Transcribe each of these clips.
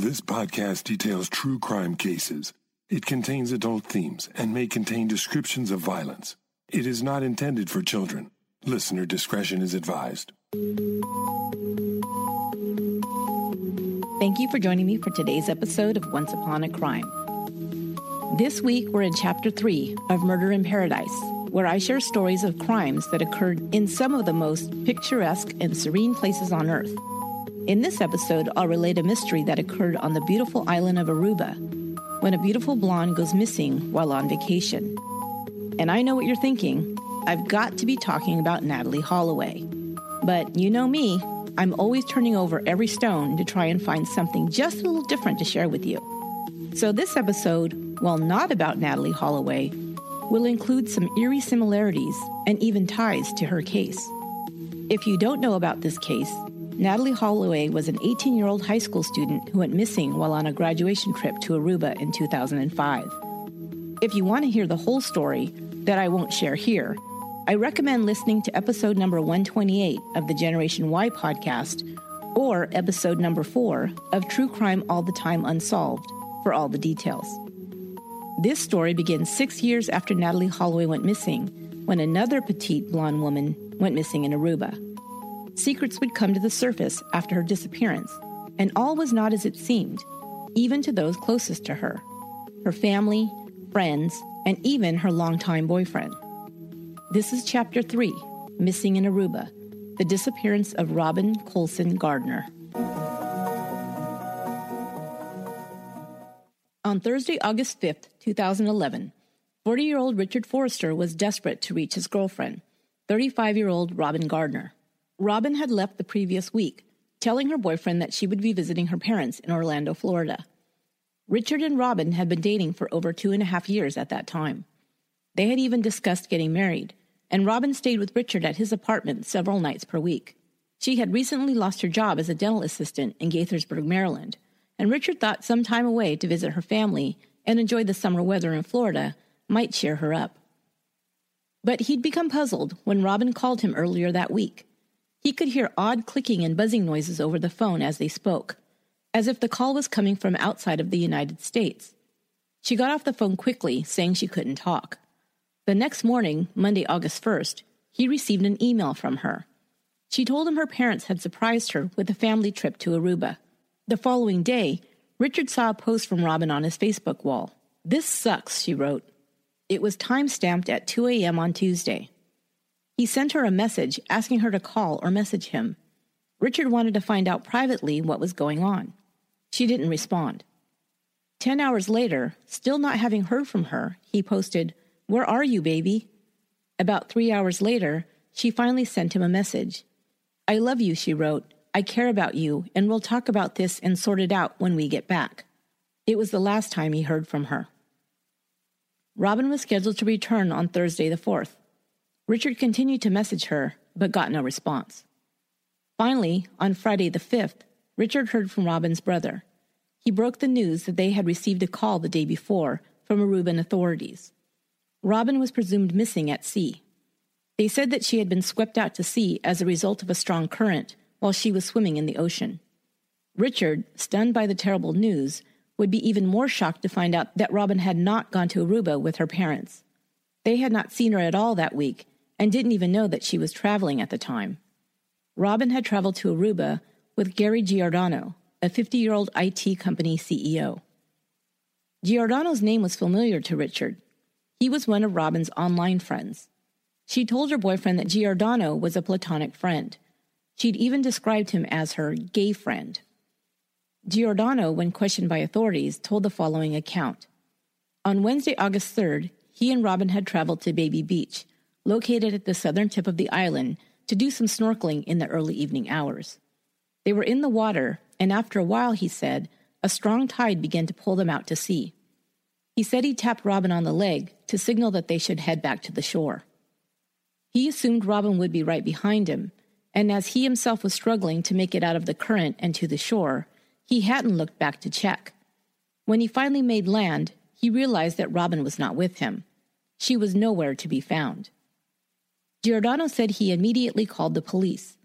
This podcast details true crime cases. It contains adult themes and may contain descriptions of violence. It is not intended for children. Listener discretion is advised. Thank you for joining me for today's episode of Once Upon a Crime. This week, we're in Chapter 3 of Murder in Paradise, where I share stories of crimes that occurred in some of the most picturesque and serene places on Earth. In this episode, I'll relate a mystery that occurred on the beautiful island of Aruba when a beautiful blonde goes missing while on vacation. And I know what you're thinking. I've got to be talking about Natalee Holloway. But you know me, I'm always turning over every stone to try and find something just a little different to share with you. So, this episode, while not about Natalee Holloway, will include some eerie similarities and even ties to her case. If you don't know about this case, Natalee Holloway was an 18 year old high school student who went missing while on a graduation trip to Aruba in 2005. If you want to hear the whole story that I won't share here, I recommend listening to episode number 128 of the Generation Why podcast or episode number 4 of True Crime All the Time Unsolved for all the details. This story begins six years after Natalee Holloway went missing when another petite blonde woman went missing in Aruba secrets would come to the surface after her disappearance, and all was not as it seemed, even to those closest to her her family, friends, and even her longtime boyfriend. This is Chapter 3 Missing in Aruba The Disappearance of Robin Colson Gardner. On Thursday, August 5th, 2011, 40 year old Richard Forrester was desperate to reach his girlfriend, 35 year old Robin Gardner. Robin had left the previous week, telling her boyfriend that she would be visiting her parents in Orlando, Florida. Richard and Robin had been dating for over two and a half years at that time. They had even discussed getting married, and Robin stayed with Richard at his apartment several nights per week. She had recently lost her job as a dental assistant in Gaithersburg, Maryland, and Richard thought some time away to visit her family and enjoy the summer weather in Florida might cheer her up. But he'd become puzzled when Robin called him earlier that week. He could hear odd clicking and buzzing noises over the phone as they spoke, as if the call was coming from outside of the United States. She got off the phone quickly, saying she couldn't talk. The next morning, Monday, August 1st, he received an email from her. She told him her parents had surprised her with a family trip to Aruba. The following day, Richard saw a post from Robin on his Facebook wall. This sucks, she wrote. It was time stamped at 2 a.m. on Tuesday. He sent her a message asking her to call or message him. Richard wanted to find out privately what was going on. She didn't respond. Ten hours later, still not having heard from her, he posted, Where are you, baby? About three hours later, she finally sent him a message. I love you, she wrote. I care about you, and we'll talk about this and sort it out when we get back. It was the last time he heard from her. Robin was scheduled to return on Thursday the 4th. Richard continued to message her, but got no response. Finally, on Friday the 5th, Richard heard from Robin's brother. He broke the news that they had received a call the day before from Aruban authorities. Robin was presumed missing at sea. They said that she had been swept out to sea as a result of a strong current while she was swimming in the ocean. Richard, stunned by the terrible news, would be even more shocked to find out that Robin had not gone to Aruba with her parents. They had not seen her at all that week, and didn't even know that she was traveling at the time. Robin had traveled to Aruba with Gary Giordano, a 50 year old IT company CEO. Giordano's name was familiar to Richard. He was one of Robin's online friends. She told her boyfriend that Giordano was a platonic friend. She'd even described him as her gay friend. Giordano, when questioned by authorities, told the following account. On Wednesday, August 3rd, he and Robin had traveled to Baby Beach, located at the southern tip of the island, to do some snorkeling in the early evening hours. They were in the water, and after a while, he said, a strong tide began to pull them out to sea. He said he tapped Robin on the leg to signal that they should head back to the shore. He assumed Robin would be right behind him, and as he himself was struggling to make it out of the current and to the shore, he hadn't looked back to check. When he finally made land, he realized that Robin was not with him. She was nowhere to be found. Giordano said he immediately called the police,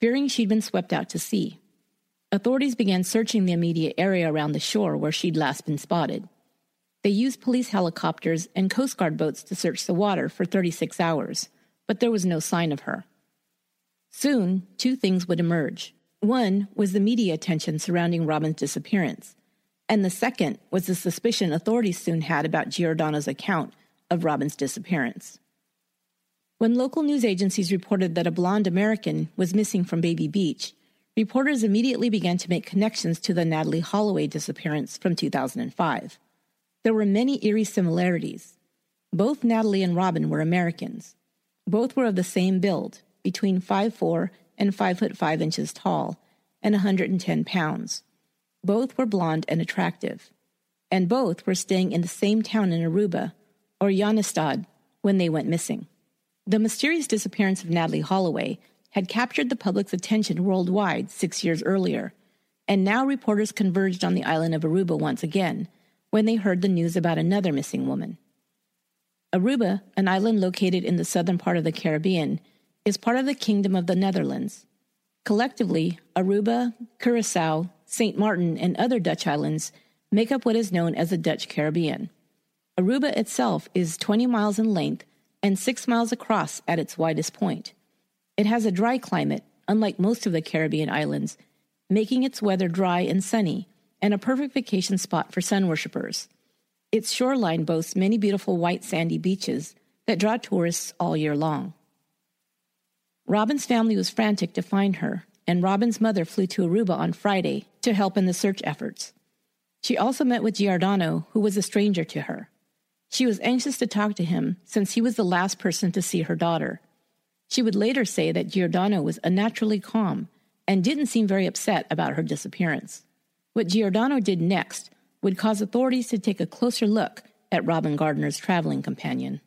fearing she'd been swept out to sea. Authorities began searching the immediate area around the shore where she'd last been spotted. They used police helicopters and Coast Guard boats to search the water for 36 hours, but there was no sign of her. Soon, two things would emerge. One was the media attention surrounding Robin's disappearance, and the second was the suspicion authorities soon had about Giordano's account of Robin's disappearance. When local news agencies reported that a blonde American was missing from Baby Beach, reporters immediately began to make connections to the Natalee Holloway disappearance from 2005. There were many eerie similarities. Both Natalee and Robin were Americans. Both were of the same build, between 5'4 and 5 foot 5 inches tall, and 110 pounds. Both were blonde and attractive. And both were staying in the same town in Aruba, Oranjestad, when they went missing. The mysterious disappearance of Natalee Holloway had captured the public's attention worldwide six years earlier, and now reporters converged on the island of Aruba once again when they heard the news about another missing woman. Aruba, an island located in the southern part of the Caribbean, is part of the Kingdom of the Netherlands. Collectively, Aruba, Curacao, St. Martin, and other Dutch islands make up what is known as the Dutch Caribbean. Aruba itself is 20 miles in length and six miles across at its widest point. It has a dry climate, unlike most of the Caribbean islands, making its weather dry and sunny, and a perfect vacation spot for sun worshippers. Its shoreline boasts many beautiful white sandy beaches that draw tourists all year long. Robin's family was frantic to find her, and Robin's mother flew to Aruba on Friday to help in the search efforts. She also met with Giordano, who was a stranger to her. She was anxious to talk to him since he was the last person to see her daughter. She would later say that Giordano was unnaturally calm and didn't seem very upset about her disappearance. What Giordano did next would cause authorities to take a closer look at Robin Gardner's traveling companion.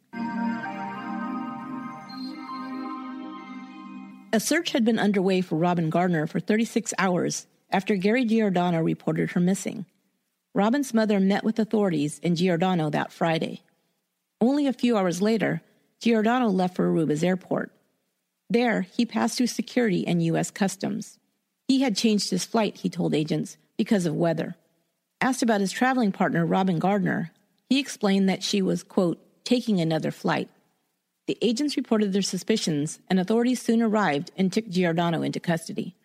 A search had been underway for Robin Gardner for 36 hours after Gary Giordano reported her missing. Robin's mother met with authorities in Giordano that Friday. Only a few hours later, Giordano left for Aruba's airport. There, he passed through security and U.S. Customs. He had changed his flight, he told agents, because of weather. Asked about his traveling partner, Robin Gardner, he explained that she was, quote, taking another flight. The agents reported their suspicions, and authorities soon arrived and took Giordano into custody.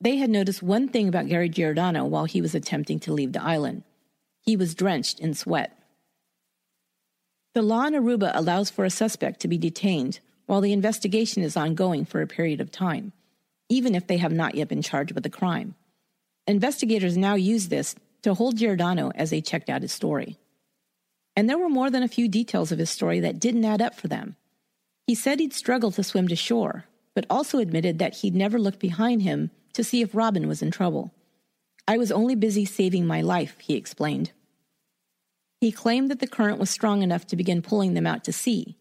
They had noticed one thing about Gary Giordano while he was attempting to leave the island. He was drenched in sweat. The law in Aruba allows for a suspect to be detained while the investigation is ongoing for a period of time, even if they have not yet been charged with a crime. Investigators now use this to hold Giordano as they checked out his story. And there were more than a few details of his story that didn't add up for them. He said he'd struggled to swim to shore, but also admitted that he'd never looked behind him to see if Robin was in trouble. I was only busy saving my life, he explained. He claimed that the current was strong enough to begin pulling them out to sea,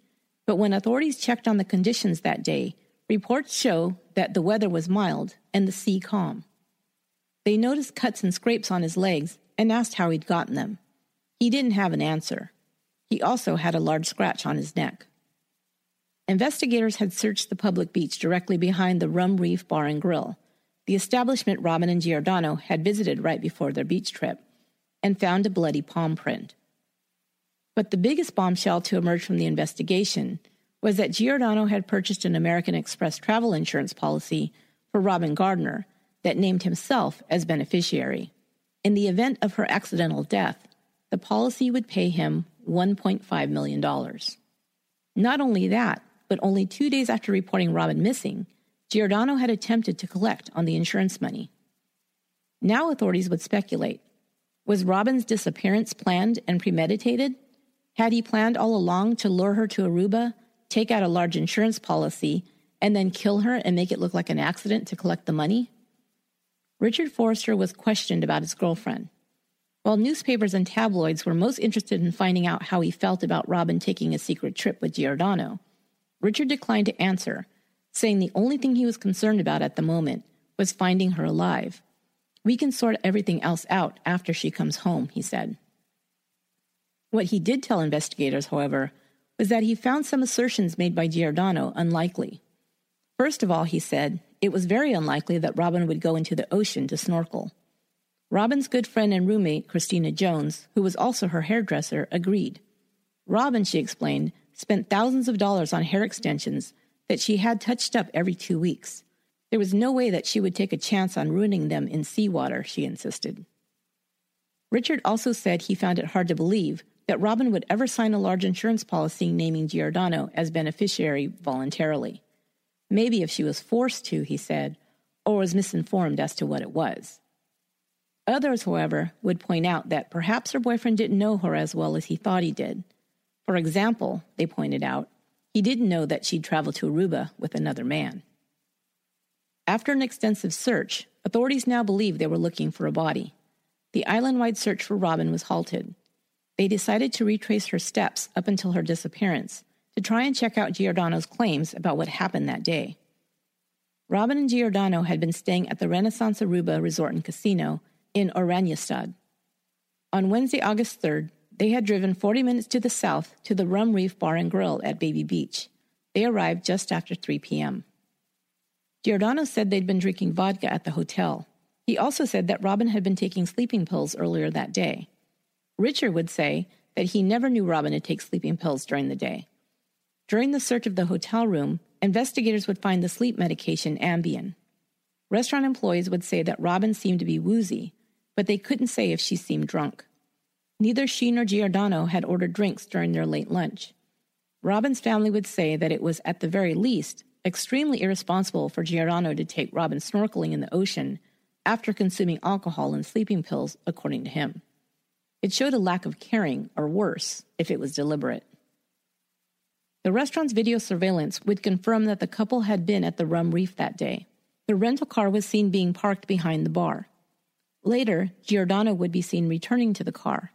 but when authorities checked on the conditions that day, reports show that the weather was mild and the sea calm. They noticed cuts and scrapes on his legs and asked how he'd gotten them. He didn't have an answer. He also had a large scratch on his neck. Investigators had searched the public beach directly behind the Rum Reef Bar and Grill, the establishment Robin and Giordano had visited right before their beach trip, and found a bloody palm print. But the biggest bombshell to emerge from the investigation was that Giordano had purchased an American Express travel insurance policy for Robin Gardner that named himself as beneficiary. In the event of her accidental death, the policy would pay him $1.5 million. Not only that, but only two days after reporting Robin missing, Giordano had attempted to collect on the insurance money. Now authorities would speculate was Robin's disappearance planned and premeditated? Had he planned all along to lure her to Aruba, take out a large insurance policy, and then kill her and make it look like an accident to collect the money? Richard Forrester was questioned about his girlfriend. While newspapers and tabloids were most interested in finding out how he felt about Robin taking a secret trip with Giordano, Richard declined to answer, saying the only thing he was concerned about at the moment was finding her alive. We can sort everything else out after she comes home, he said. What he did tell investigators, however, was that he found some assertions made by Giordano unlikely. First of all, he said, it was very unlikely that Robin would go into the ocean to snorkel. Robin's good friend and roommate, Christina Jones, who was also her hairdresser, agreed. Robin, she explained, spent thousands of dollars on hair extensions that she had touched up every two weeks. There was no way that she would take a chance on ruining them in seawater, she insisted. Richard also said he found it hard to believe that Robin would ever sign a large insurance policy naming Giordano as beneficiary voluntarily. Maybe if she was forced to, he said, or was misinformed as to what it was. Others, however, would point out that perhaps her boyfriend didn't know her as well as he thought he did. For example, they pointed out, he didn't know that she'd traveled to Aruba with another man. After an extensive search, authorities now believe they were looking for a body. The island wide search for Robin was halted. They decided to retrace her steps up until her disappearance to try and check out Giordano's claims about what happened that day. Robin and Giordano had been staying at the Renaissance Aruba Resort and Casino in Oranjestad. On Wednesday, August 3rd, they had driven 40 minutes to the south to the Rum Reef Bar and Grill at Baby Beach. They arrived just after 3 p.m. Giordano said they'd been drinking vodka at the hotel. He also said that Robin had been taking sleeping pills earlier that day. Richard would say that he never knew Robin to take sleeping pills during the day. During the search of the hotel room, investigators would find the sleep medication Ambien. Restaurant employees would say that Robin seemed to be woozy, but they couldn't say if she seemed drunk. Neither she nor Giordano had ordered drinks during their late lunch. Robin's family would say that it was, at the very least, extremely irresponsible for Giordano to take Robin snorkeling in the ocean after consuming alcohol and sleeping pills, according to him. It showed a lack of caring, or worse, if it was deliberate. The restaurant's video surveillance would confirm that the couple had been at the Rum Reef that day. The rental car was seen being parked behind the bar. Later, Giordano would be seen returning to the car.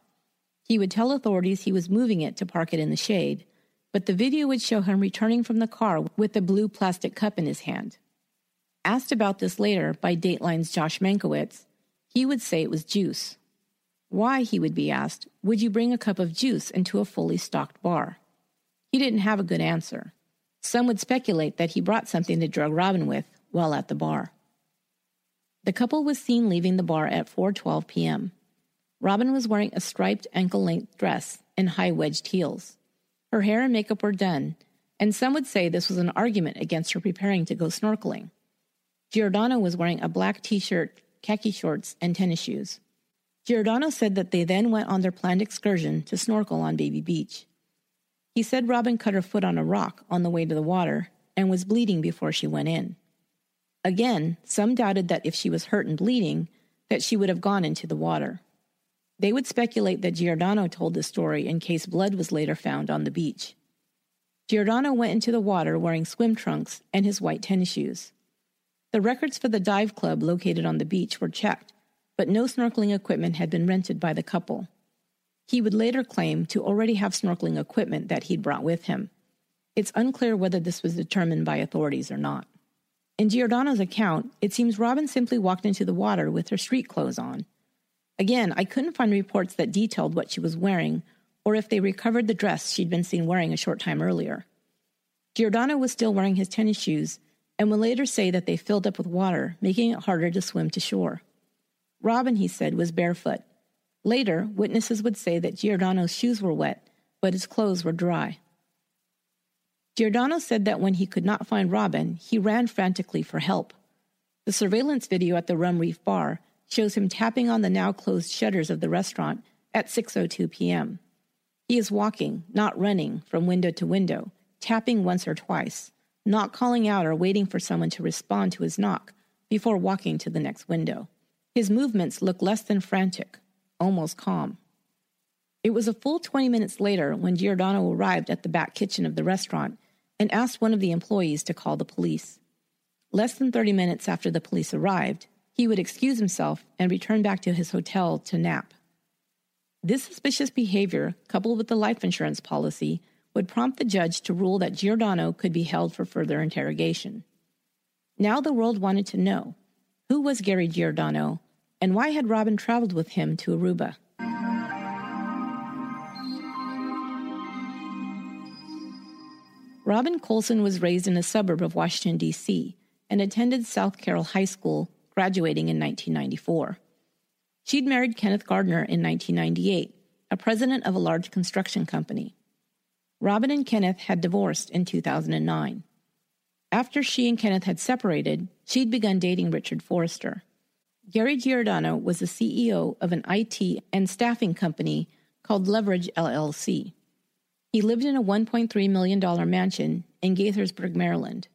He would tell authorities he was moving it to park it in the shade, but the video would show him returning from the car with a blue plastic cup in his hand. Asked about this later by Dateline's Josh Mankiewicz, he would say it was juice. Why, he would be asked, would you bring a cup of juice into a fully stocked bar? He didn't have a good answer. Some would speculate that he brought something to drug Robin with while at the bar. The couple was seen leaving the bar at 4:12 p.m. Robin was wearing a striped ankle-length dress and high-wedged heels. Her hair and makeup were done, and some would say this was an argument against her preparing to go snorkeling. Giordano was wearing a black t-shirt, khaki shorts, and tennis shoes. Giordano said that they then went on their planned excursion to snorkel on Baby Beach. He said Robin cut her foot on a rock on the way to the water and was bleeding before she went in. Again, some doubted that if she was hurt and bleeding, that she would have gone into the water. They would speculate that Giordano told the story in case blood was later found on the beach. Giordano went into the water wearing swim trunks and his white tennis shoes. The records for the dive club located on the beach were checked, but no snorkeling equipment had been rented by the couple. He would later claim to already have snorkeling equipment that he'd brought with him. It's unclear whether this was determined by authorities or not. In Giordano's account, it seems Robin simply walked into the water with her street clothes on. Again, I couldn't find reports that detailed what she was wearing or if they recovered the dress she'd been seen wearing a short time earlier. Giordano was still wearing his tennis shoes and would later say that they filled up with water, making it harder to swim to shore. Robin, he said, was barefoot. Later, witnesses would say that Giordano's shoes were wet, but his clothes were dry. Giordano said that when he could not find Robin, he ran frantically for help. The surveillance video at the Rum Reef bar shows him tapping on the now closed shutters of the restaurant at 6:02 p.m. He is walking, not running, from window to window, tapping once or twice, not calling out or waiting for someone to respond to his knock before walking to the next window. His movements looked less than frantic, almost calm. It was a full 20 minutes later when Giordano arrived at the back kitchen of the restaurant and asked one of the employees to call the police. Less than 30 minutes after the police arrived, he would excuse himself and return back to his hotel to nap. This suspicious behavior, coupled with the life insurance policy, would prompt the judge to rule that Giordano could be held for further interrogation. Now the world wanted to know who was Gary Giordano and why had Robin traveled with him to Aruba? Robin Colson was raised in a suburb of Washington, D.C., and attended South Carroll High School, graduating in 1994. She'd married Kenneth Gardner in 1998, a president of a large construction company. Robin and Kenneth had divorced in 2009. After she and Kenneth had separated, she'd begun dating Richard Forrester. Gary Giordano was the CEO of an IT and staffing company called Leverage LLC. He lived in a $1.3 million mansion in Gaithersburg, Maryland.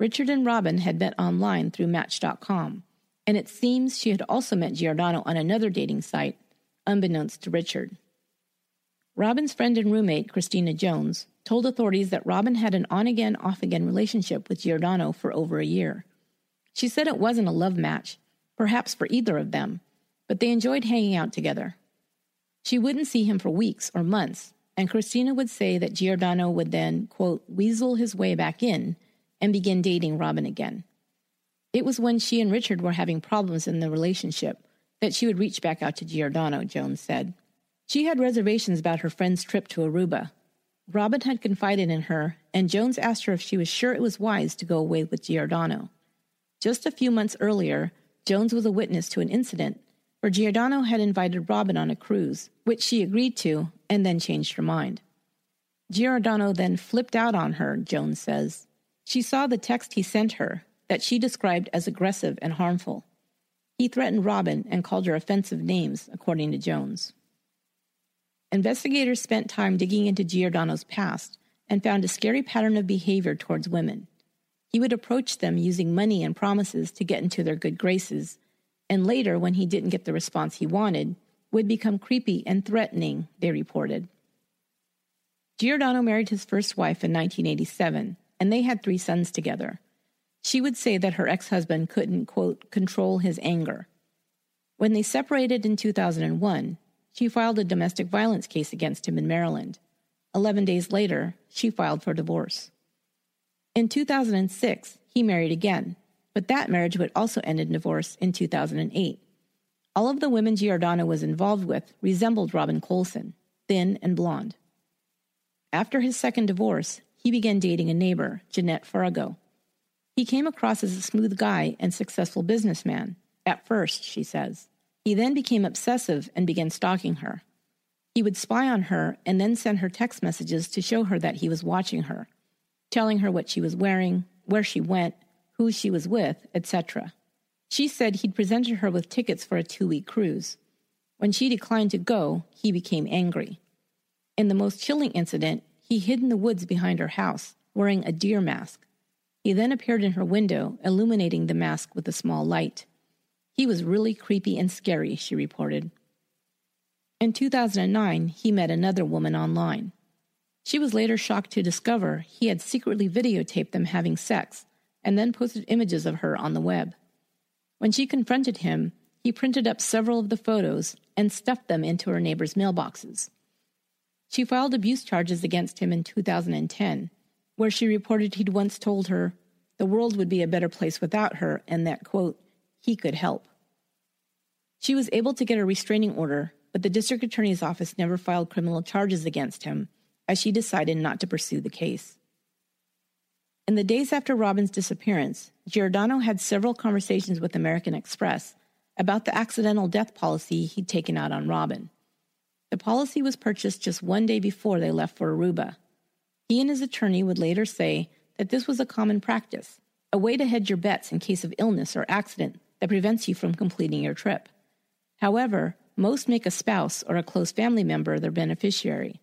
Richard and Robin had met online through Match.com, and it seems she had also met Giordano on another dating site, unbeknownst to Richard. Robin's friend and roommate, Christina Jones, told authorities that Robin had an on again, off again relationship with Giordano for over a year. She said it wasn't a love match, perhaps for either of them, but they enjoyed hanging out together. She wouldn't see him for weeks or months, and Christina would say that Giordano would then, quote, weasel his way back in and begin dating Robin again. It was when she and Richard were having problems in the relationship that she would reach back out to Giordano, Jones said. She had reservations about her friend's trip to Aruba. Robin had confided in her, and Jones asked her if she was sure it was wise to go away with Giordano. Just a few months earlier, Jones was a witness to an incident where Giordano had invited Robin on a cruise, which she agreed to and then changed her mind. Giordano then flipped out on her, Jones says. She saw the text he sent her that she described as aggressive and harmful. He threatened Robin and called her offensive names, according to Jones. Investigators spent time digging into Giordano's past and found a scary pattern of behavior towards women. He would approach them using money and promises to get into their good graces and later, when he didn't get the response he wanted, would become creepy and threatening, they reported. Giordano married his first wife in 1987, and they had three sons together. She would say that her ex husband couldn't, quote, control his anger. When they separated in 2001, she filed a domestic violence case against him in Maryland. Eleven days later, she filed for divorce. In 2006, he married again, but that marriage would also end in divorce in 2008. All of the women Giordano was involved with resembled Robin Colson, thin and blonde. After his second divorce, he began dating a neighbor, Jeanette Farago. He came across as a smooth guy and successful businessman, at first, she says. He then became obsessive and began stalking her. He would spy on her and then send her text messages to show her that he was watching her, telling her what she was wearing, where she went, who she was with, etc. She said he'd presented her with tickets for a two week cruise. When she declined to go, he became angry. In the most chilling incident, he hid in the woods behind her house, wearing a deer mask. He then appeared in her window, illuminating the mask with a small light. He was really creepy and scary, she reported. In 2009, he met another woman online. She was later shocked to discover he had secretly videotaped them having sex and then posted images of her on the web. When she confronted him, he printed up several of the photos and stuffed them into her neighbors' mailboxes. She filed abuse charges against him in 2010, where she reported he'd once told her the world would be a better place without her and that, quote, he could help. She was able to get a restraining order, but the district attorney's office never filed criminal charges against him, as she decided not to pursue the case. In the days after Robin's disappearance, Giordano had several conversations with American Express about the accidental death policy he'd taken out on Robin. The policy was purchased just one day before they left for Aruba. He and his attorney would later say that this was a common practice, a way to hedge your bets in case of illness or accident that prevents you from completing your trip. However, most make a spouse or a close family member their beneficiary.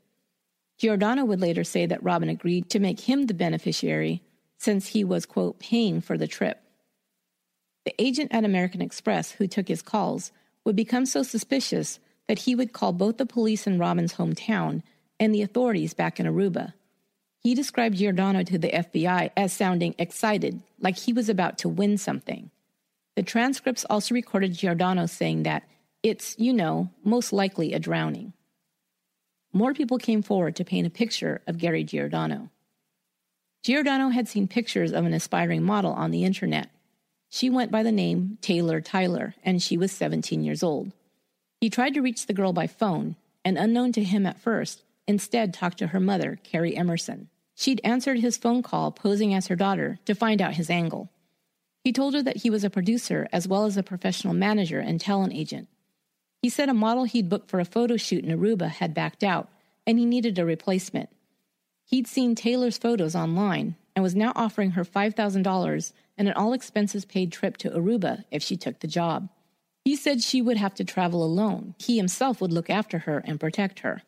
Giordano would later say that Robin agreed to make him the beneficiary since he was, quote, paying for the trip. The agent at American Express who took his calls would become so suspicious that he would call both the police in Robin's hometown and the authorities back in Aruba. He described Giordano to the FBI as sounding excited, like he was about to win something. The transcripts also recorded Giordano saying that it's, you know, most likely a drowning. More people came forward to paint a picture of Gary Giordano. Giordano had seen pictures of an aspiring model on the internet. She went by the name Taylor Tyler, and she was 17 years old. He tried to reach the girl by phone, and unknown to him at first, instead talked to her mother, Carrie Emerson. She'd answered his phone call posing as her daughter to find out his angle. He told her that he was a producer as well as a professional manager and talent agent. He said a model he'd booked for a photo shoot in Aruba had backed out, and he needed a replacement. He'd seen Taylor's photos online and was now offering her $5,000 and an all expenses paid trip to Aruba if she took the job. He said she would have to travel alone. He himself would look after her and protect her.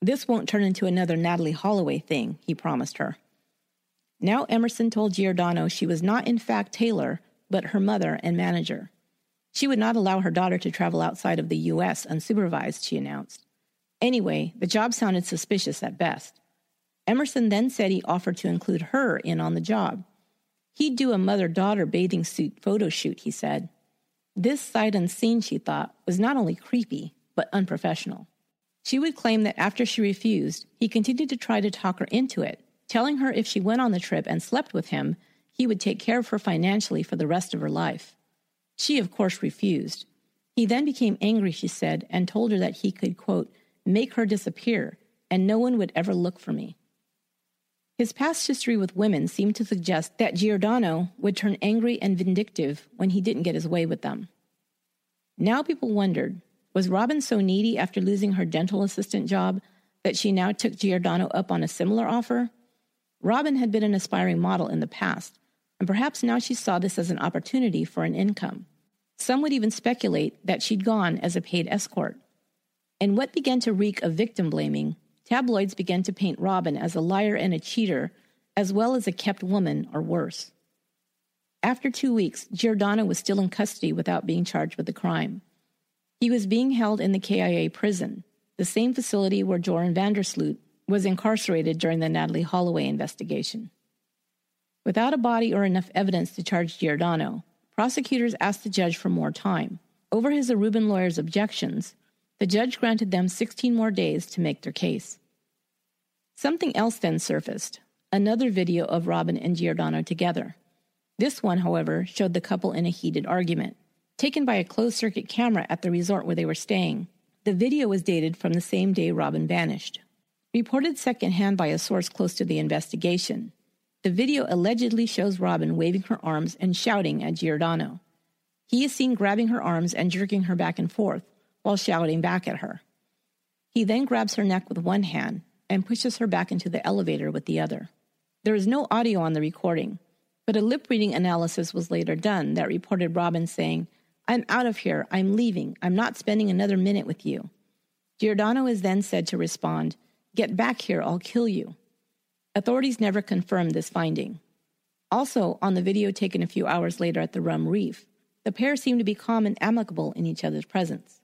This won't turn into another Natalee Holloway thing, he promised her. Now Emerson told Giordano she was not in fact Taylor, but her mother and manager. She would not allow her daughter to travel outside of the U.S. unsupervised, she announced. Anyway, the job sounded suspicious at best. Emerson then said he offered to include her in on the job. He'd do a mother daughter bathing suit photo shoot, he said. This sight unseen, she thought, was not only creepy, but unprofessional. She would claim that after she refused, he continued to try to talk her into it, telling her if she went on the trip and slept with him, he would take care of her financially for the rest of her life. She, of course, refused. He then became angry, she said, and told her that he could, quote, make her disappear, and no one would ever look for me. His past history with women seemed to suggest that Giordano would turn angry and vindictive when he didn't get his way with them. Now people wondered was Robin so needy after losing her dental assistant job that she now took Giordano up on a similar offer? Robin had been an aspiring model in the past, and perhaps now she saw this as an opportunity for an income. Some would even speculate that she'd gone as a paid escort. And what began to reek of victim blaming Tabloids began to paint Robin as a liar and a cheater, as well as a kept woman or worse. After two weeks, Giordano was still in custody without being charged with the crime. He was being held in the KIA prison, the same facility where Joran van der Sloot was incarcerated during the Natalee Holloway investigation. Without a body or enough evidence to charge Giordano, prosecutors asked the judge for more time. Over his Aruban lawyer's objections, the judge granted them 16 more days to make their case. Something else then surfaced another video of Robin and Giordano together. This one, however, showed the couple in a heated argument, taken by a closed circuit camera at the resort where they were staying. The video was dated from the same day Robin vanished. Reported secondhand by a source close to the investigation, the video allegedly shows Robin waving her arms and shouting at Giordano. He is seen grabbing her arms and jerking her back and forth, while shouting back at her. He then grabs her neck with one hand and pushes her back into the elevator with the other. There is no audio on the recording, but a lip reading analysis was later done that reported Robin saying, I'm out of here. I'm leaving. I'm not spending another minute with you. Giordano is then said to respond, Get back here, I'll kill you. Authorities never confirmed this finding. Also, on the video taken a few hours later at the Rum Reef, the pair seemed to be calm and amicable in each other's presence.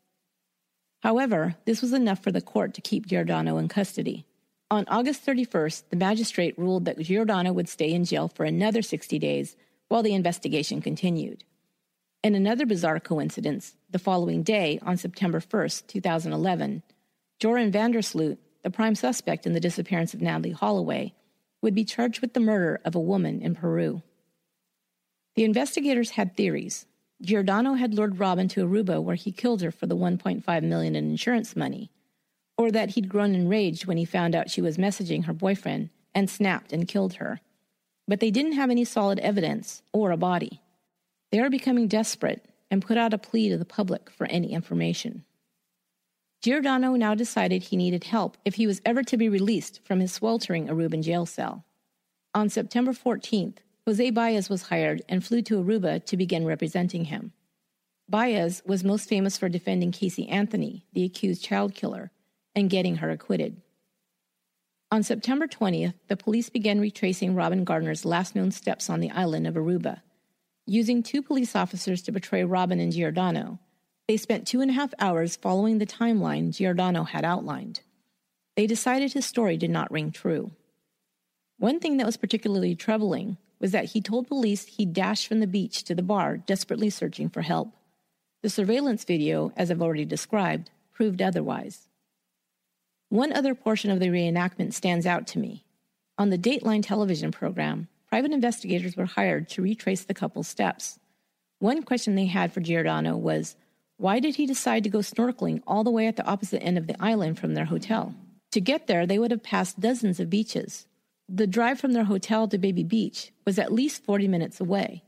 However, this was enough for the court to keep Giordano in custody. On August 31st, the magistrate ruled that Giordano would stay in jail for another 60 days while the investigation continued. In another bizarre coincidence, the following day, on September 1st, 2011, Joran van der Sloot, the prime suspect in the disappearance of Natalee Holloway, would be charged with the murder of a woman in Peru. The investigators had theories, Giordano had lured Robin to Aruba where he killed her for the 1.5 million in insurance money, or that he'd grown enraged when he found out she was messaging her boyfriend and snapped and killed her. But they didn't have any solid evidence or a body. They are becoming desperate and put out a plea to the public for any information. Giordano now decided he needed help if he was ever to be released from his sweltering Aruban jail cell. On September 14th, Jose Baez was hired and flew to Aruba to begin representing him. Baez was most famous for defending Casey Anthony, the accused child killer, and getting her acquitted. On September 20th, the police began retracing Robin Gardner's last known steps on the island of Aruba. Using two police officers to betray Robin and Giordano, they spent two and a half hours following the timeline Giordano had outlined. They decided his story did not ring true. One thing that was particularly troubling was that he told police he dashed from the beach to the bar, desperately searching for help. The surveillance video, as I've already described, proved otherwise. One other portion of the reenactment stands out to me. On the Dateline television program, private investigators were hired to retrace the couple's steps. One question they had for Giordano was why did he decide to go snorkeling all the way at the opposite end of the island from their hotel? To get there, they would have passed dozens of beaches. The drive from their hotel to Baby Beach was at least 40 minutes away.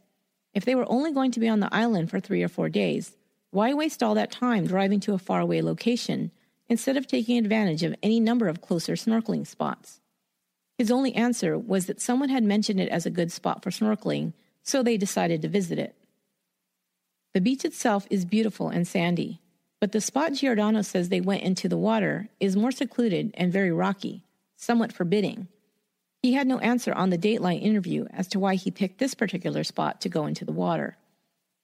If they were only going to be on the island for three or four days, why waste all that time driving to a faraway location instead of taking advantage of any number of closer snorkeling spots? His only answer was that someone had mentioned it as a good spot for snorkeling, so they decided to visit it. The beach itself is beautiful and sandy, but the spot Giordano says they went into the water is more secluded and very rocky, somewhat forbidding. He had no answer on the Dateline interview as to why he picked this particular spot to go into the water.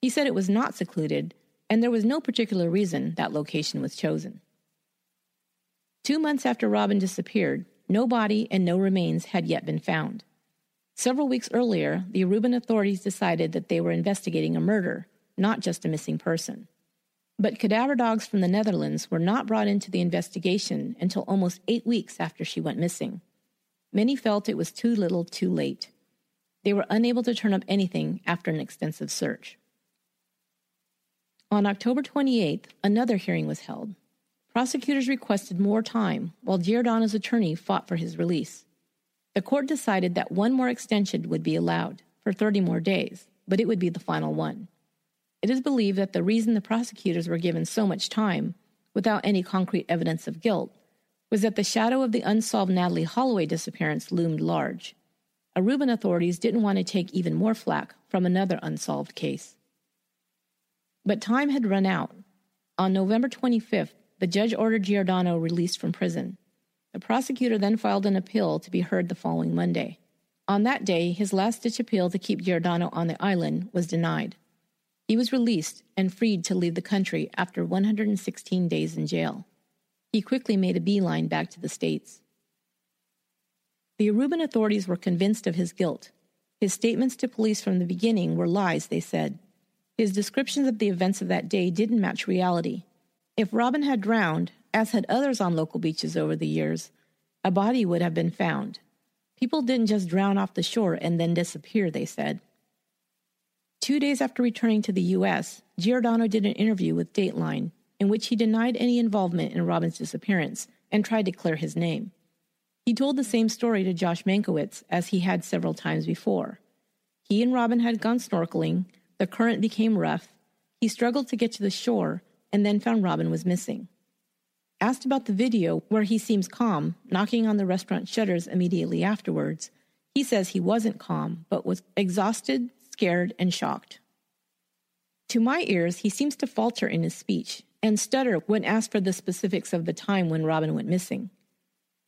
He said it was not secluded, and there was no particular reason that location was chosen. Two months after Robin disappeared, no body and no remains had yet been found. Several weeks earlier, the Aruban authorities decided that they were investigating a murder, not just a missing person. But cadaver dogs from the Netherlands were not brought into the investigation until almost eight weeks after she went missing. Many felt it was too little too late. They were unable to turn up anything after an extensive search. On October 28th, another hearing was held. Prosecutors requested more time while Giordano's attorney fought for his release. The court decided that one more extension would be allowed for 30 more days, but it would be the final one. It is believed that the reason the prosecutors were given so much time, without any concrete evidence of guilt, was that the shadow of the unsolved Natalee Holloway disappearance loomed large. Aruban authorities didn't want to take even more flack from another unsolved case. But time had run out. On November 25th, the judge ordered Giordano released from prison. The prosecutor then filed an appeal to be heard the following Monday. On that day, his last ditch appeal to keep Giordano on the island was denied. He was released and freed to leave the country after 116 days in jail. He quickly made a beeline back to the States. The Aruban authorities were convinced of his guilt. His statements to police from the beginning were lies, they said. His descriptions of the events of that day didn't match reality. If Robin had drowned, as had others on local beaches over the years, a body would have been found. People didn't just drown off the shore and then disappear, they said. Two days after returning to the U.S., Giordano did an interview with Dateline in which he denied any involvement in Robin's disappearance and tried to clear his name. He told the same story to Josh Mankiewicz as he had several times before. He and Robin had gone snorkeling, the current became rough, he struggled to get to the shore, and then found Robin was missing. Asked about the video where he seems calm, knocking on the restaurant shutters immediately afterwards, he says he wasn't calm, but was exhausted, scared, and shocked. To my ears, he seems to falter in his speech and stutter when asked for the specifics of the time when Robin went missing.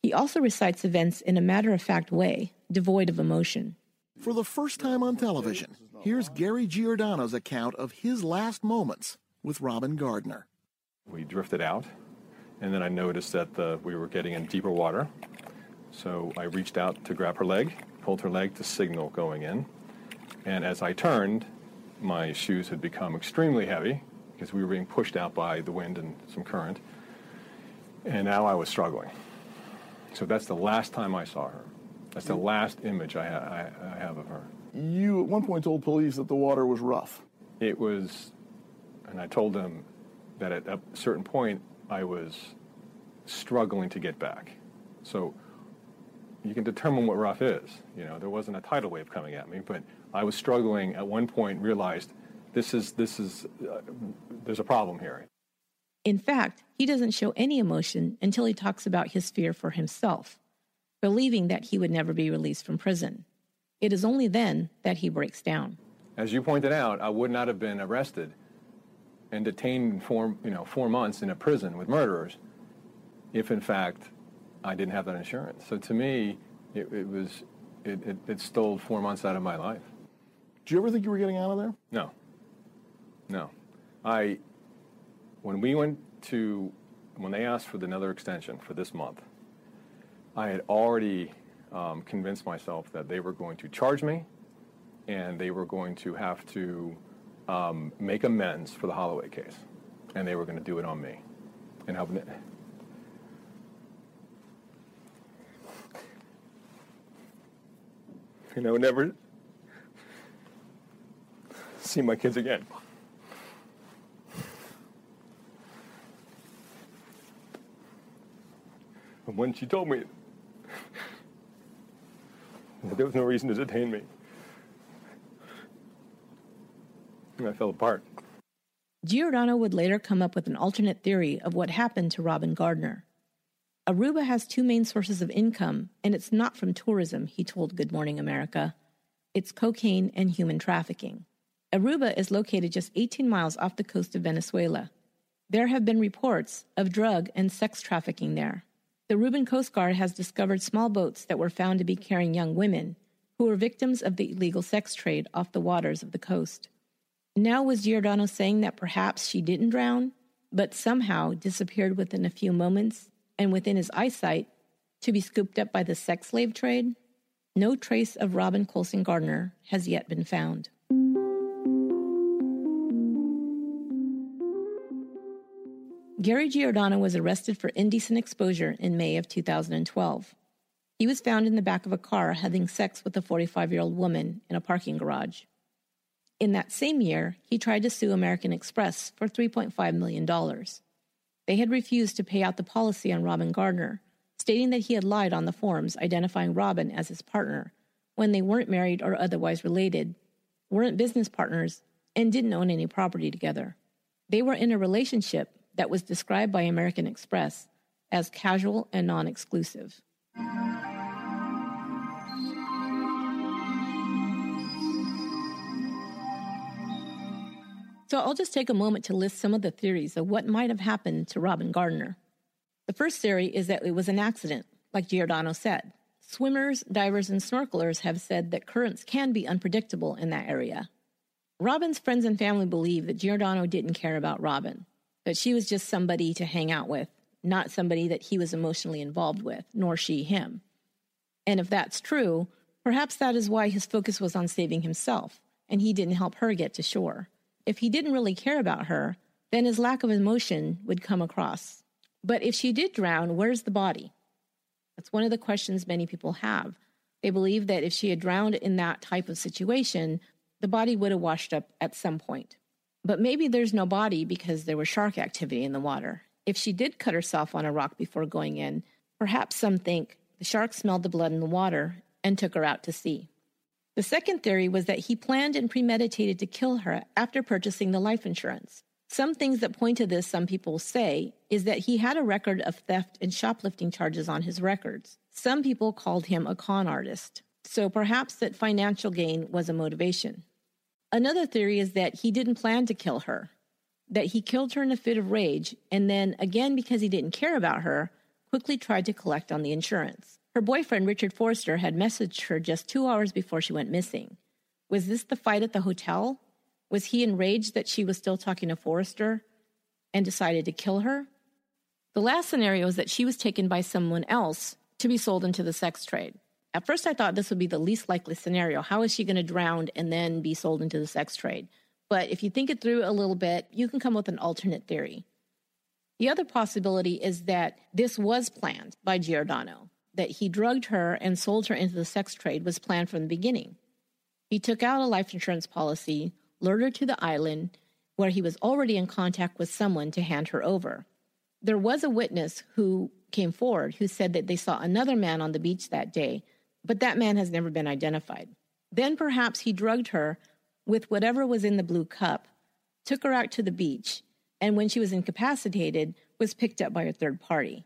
He also recites events in a matter of fact way, devoid of emotion. For the first time on television, here's Gary Giordano's account of his last moments with Robin Gardner. We drifted out, and then I noticed that the, we were getting in deeper water. So I reached out to grab her leg, pulled her leg to signal going in. And as I turned, my shoes had become extremely heavy because we were being pushed out by the wind and some current. And now I was struggling. So that's the last time I saw her. That's the last image I, ha- I, I have of her. You at one point told police that the water was rough. It was, and I told them that at a certain point I was struggling to get back. So you can determine what rough is. You know, there wasn't a tidal wave coming at me, but I was struggling at one point, realized this is, this is, uh, there's a problem here. In fact, he doesn't show any emotion until he talks about his fear for himself, believing that he would never be released from prison. It is only then that he breaks down. As you pointed out, I would not have been arrested and detained for you know four months in a prison with murderers if in fact I didn't have that insurance. So to me, it, it was it, it, it stole four months out of my life. Do you ever think you were getting out of there? No. No. I, when we went to, when they asked for the another extension for this month, I had already um, convinced myself that they were going to charge me and they were going to have to um, make amends for the Holloway case. And they were going to do it on me. And help me. know, never see my kids again. And when she told me that there was no reason to detain me, I fell apart. Giordano would later come up with an alternate theory of what happened to Robin Gardner. Aruba has two main sources of income, and it's not from tourism, he told Good Morning America. It's cocaine and human trafficking. Aruba is located just 18 miles off the coast of Venezuela. There have been reports of drug and sex trafficking there. The Aruban Coast Guard has discovered small boats that were found to be carrying young women who were victims of the illegal sex trade off the waters of the coast. Now, was Giordano saying that perhaps she didn't drown, but somehow disappeared within a few moments and within his eyesight to be scooped up by the sex slave trade? No trace of Robyn Colson Gardner has yet been found. Gary Giordano was arrested for indecent exposure in May of 2012. He was found in the back of a car having sex with a 45 year old woman in a parking garage. In that same year, he tried to sue American Express for $3.5 million. They had refused to pay out the policy on Robyn Gardner, stating that he had lied on the forms identifying Robyn as his partner when they weren't married or otherwise related, weren't business partners, and didn't own any property together. They were in a relationship that was described by American Express as casual and non exclusive. So I'll just take a moment to list some of the theories of what might have happened to Robyn Gardner. The first theory is that it was an accident, like Giordano said. Swimmers, divers, and snorkelers have said that currents can be unpredictable in that area. Robyn's friends and family believe that Giordano didn't care about Robyn that she was just somebody to hang out with, not somebody that he was emotionally involved with, nor she him. And if that's true, perhaps that is why his focus was on saving himself, and he didn't help her get to shore. If he didn't really care about her, then his lack of emotion would come across. But if she did drown, where's the body? That's one of the questions many people have. They believe that if she had drowned in that type of situation, the body would have washed up at some point. But maybe there's no body because there was shark activity in the water. If she did cut herself on a rock before going in, perhaps some think the shark smelled the blood in the water and took her out to sea. The second theory was that he planned and premeditated to kill her after purchasing the life insurance. Some things that point to this, some people say, is that he had a record of theft and shoplifting charges on his records. Some people called him a con artist. So perhaps that financial gain was a motivation. Another theory is that he didn't plan to kill her, that he killed her in a fit of rage, and then, again because he didn't care about her, quickly tried to collect on the insurance. Her boyfriend, Richard Forrester, had messaged her just two hours before she went missing. Was this the fight at the hotel? Was he enraged that she was still talking to Forrester and decided to kill her? The last scenario is that she was taken by someone else to be sold into the sex trade. At first, I thought this would be the least likely scenario. How is she going to drown and then be sold into the sex trade? But if you think it through a little bit, you can come with an alternate theory. The other possibility is that this was planned by Giordano, that he drugged her and sold her into the sex trade was planned from the beginning. He took out a life insurance policy, lured her to the island where he was already in contact with someone to hand her over. There was a witness who came forward who said that they saw another man on the beach that day but that man has never been identified. Then perhaps he drugged her with whatever was in the blue cup, took her out to the beach, and when she was incapacitated, was picked up by a third party.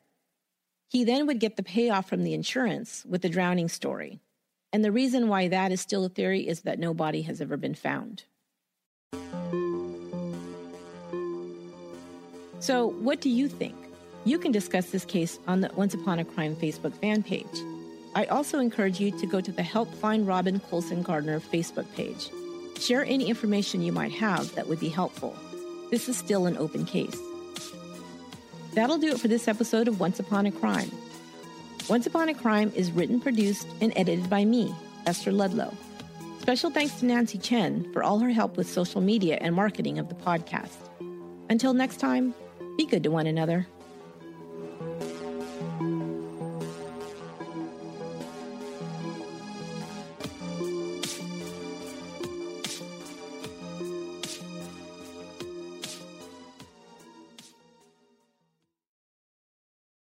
He then would get the payoff from the insurance with the drowning story. And the reason why that is still a theory is that no body has ever been found. So, what do you think? You can discuss this case on the Once Upon a Crime Facebook fan page. I also encourage you to go to the Help Find Robyn Colson Gardner Facebook page. Share any information you might have that would be helpful. This is still an open case. That'll do it for this episode of Once Upon a Crime. Once Upon a Crime is written, produced, and edited by me, Esther Ludlow. Special thanks to Nancy Chen for all her help with social media and marketing of the podcast. Until next time, be good to one another.